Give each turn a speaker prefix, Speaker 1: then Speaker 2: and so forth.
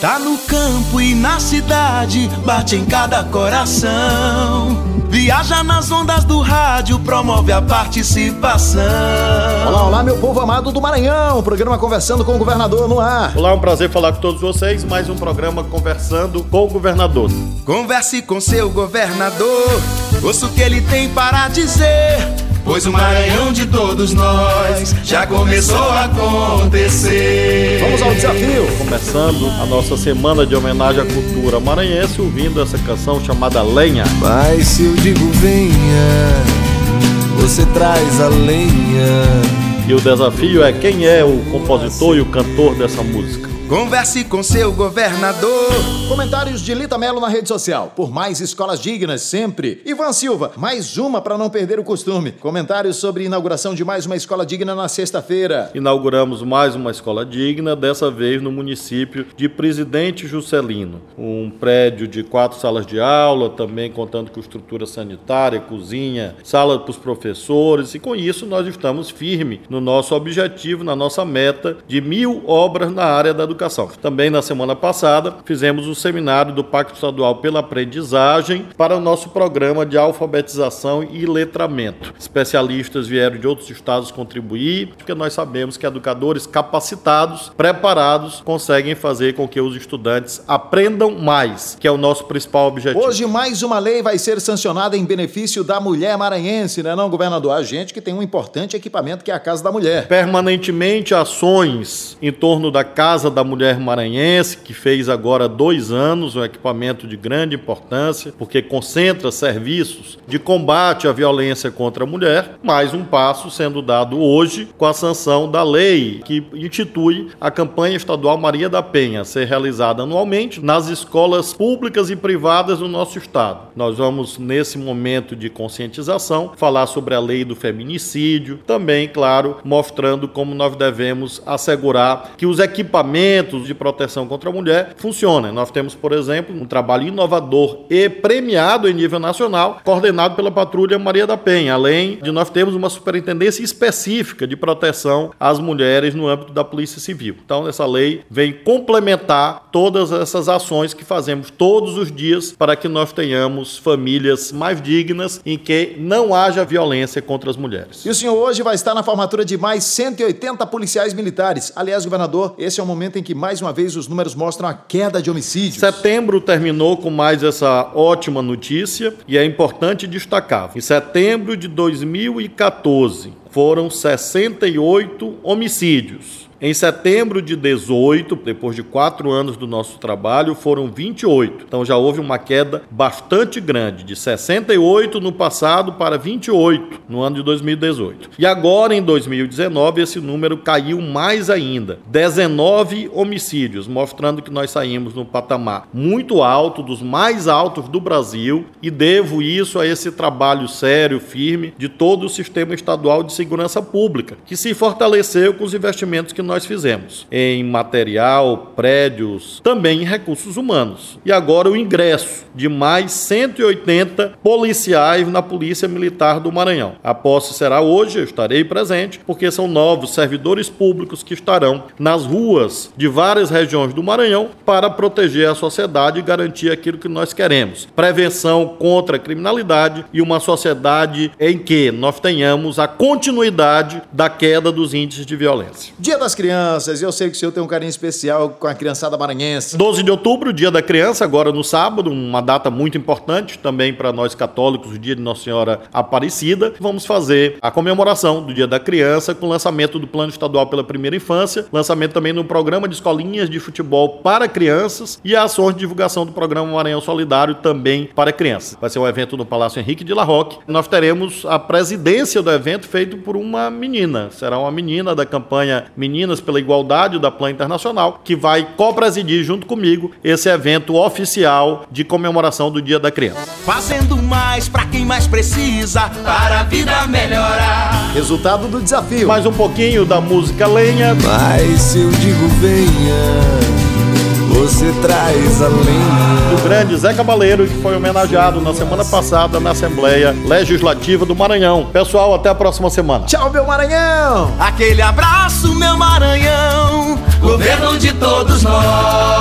Speaker 1: Tá no campo e na cidade, bate em cada coração. Viaja nas ondas do rádio, promove a participação.
Speaker 2: Olá, olá, meu povo amado do Maranhão. Programa Conversando com o Governador no ar.
Speaker 3: Olá, um prazer falar com todos vocês. Mais um programa Conversando com o Governador.
Speaker 1: Converse com seu governador, ouça o que ele tem para dizer. Pois o Maranhão de todos nós já começou a acontecer.
Speaker 2: Vamos ao desafio.
Speaker 3: Começando a nossa semana de homenagem à cultura maranhense, ouvindo essa canção chamada Lenha.
Speaker 4: Mas se eu digo venha, você traz a lenha.
Speaker 3: E o desafio é quem é o compositor e o cantor dessa música.
Speaker 1: Converse com seu governador.
Speaker 2: Comentários de Lita Melo na rede social. Por mais escolas dignas, sempre. Ivan Silva, mais uma para não perder o costume. Comentários sobre inauguração de mais uma escola digna na sexta-feira.
Speaker 3: Inauguramos mais uma escola digna, dessa vez no município de Presidente Juscelino. Um prédio de quatro salas de aula, também contando com estrutura sanitária, cozinha, sala para os professores. E com isso nós estamos firmes no nosso objetivo, na nossa meta de mil obras na área da educação Educação. Também na semana passada fizemos o seminário do Pacto Estadual pela Aprendizagem para o nosso programa de alfabetização e letramento. Especialistas vieram de outros estados contribuir, porque nós sabemos que educadores capacitados, preparados, conseguem fazer com que os estudantes aprendam mais, que é o nosso principal objetivo.
Speaker 2: Hoje mais uma lei vai ser sancionada em benefício da mulher maranhense, né, não, governador? A gente que tem um importante equipamento que é a Casa da Mulher.
Speaker 3: Permanentemente ações em torno da Casa da Mulher Maranhense, que fez agora dois anos, um equipamento de grande importância, porque concentra serviços de combate à violência contra a mulher. Mais um passo sendo dado hoje com a sanção da lei que institui a campanha estadual Maria da Penha, a ser realizada anualmente nas escolas públicas e privadas do nosso estado. Nós vamos, nesse momento de conscientização, falar sobre a lei do feminicídio, também, claro, mostrando como nós devemos assegurar que os equipamentos de proteção contra a mulher funcionam. Nós temos, por exemplo, um trabalho inovador e premiado em nível nacional, coordenado pela Patrulha Maria da Penha, além de nós termos uma superintendência específica de proteção às mulheres no âmbito da Polícia Civil. Então, essa lei vem complementar todas essas ações que fazemos todos os dias para que nós tenhamos famílias mais dignas em que não haja violência contra as mulheres.
Speaker 2: E o senhor hoje vai estar na formatura de mais 180 policiais militares. Aliás, governador, esse é o momento em que mais uma vez os números mostram a queda de homicídios.
Speaker 3: Setembro terminou com mais essa ótima notícia e é importante destacar. Em setembro de 2014 foram 68 homicídios. Em setembro de 18, depois de quatro anos do nosso trabalho, foram 28. Então já houve uma queda bastante grande, de 68 no passado para 28 no ano de 2018. E agora, em 2019, esse número caiu mais ainda: 19 homicídios, mostrando que nós saímos no patamar muito alto, dos mais altos do Brasil, e devo isso a esse trabalho sério, firme, de todo o sistema estadual de segurança pública, que se fortaleceu com os investimentos que nós fizemos em material, prédios, também em recursos humanos. E agora o ingresso de mais 180 policiais na Polícia Militar do Maranhão. A posse será hoje, eu estarei presente, porque são novos servidores públicos que estarão nas ruas de várias regiões do Maranhão para proteger a sociedade e garantir aquilo que nós queremos: prevenção contra a criminalidade e uma sociedade em que nós tenhamos a continuidade da queda dos índices de violência.
Speaker 2: Dia das crianças, eu sei que o senhor tem um carinho especial com a criançada maranhense.
Speaker 3: 12 de outubro, dia da criança, agora no sábado, uma data muito importante também para nós católicos, o dia de Nossa Senhora Aparecida. Vamos fazer a comemoração do dia da criança com o lançamento do Plano Estadual pela Primeira Infância, lançamento também no programa de escolinhas de futebol para crianças e ações de divulgação do programa Maranhão Solidário também para crianças. Vai ser um evento no Palácio Henrique de La Roque. Nós teremos a presidência do evento feito por uma menina. Será uma menina da campanha Menina Meninas pela Igualdade da Plan Internacional, que vai co-presidir junto comigo esse evento oficial de comemoração do Dia da Criança.
Speaker 1: Fazendo mais para quem mais precisa, para a vida melhorar.
Speaker 2: Resultado do desafio.
Speaker 3: Mais um pouquinho da música Lenha.
Speaker 4: Mas se eu digo venha você traz a lenha.
Speaker 3: Do grande Zé Cabaleiro, que foi homenageado na semana passada na Assembleia Legislativa do Maranhão. Pessoal, até a próxima semana.
Speaker 2: Tchau, meu Maranhão!
Speaker 1: Aquele abraço, meu Maranhão, governo de todos nós.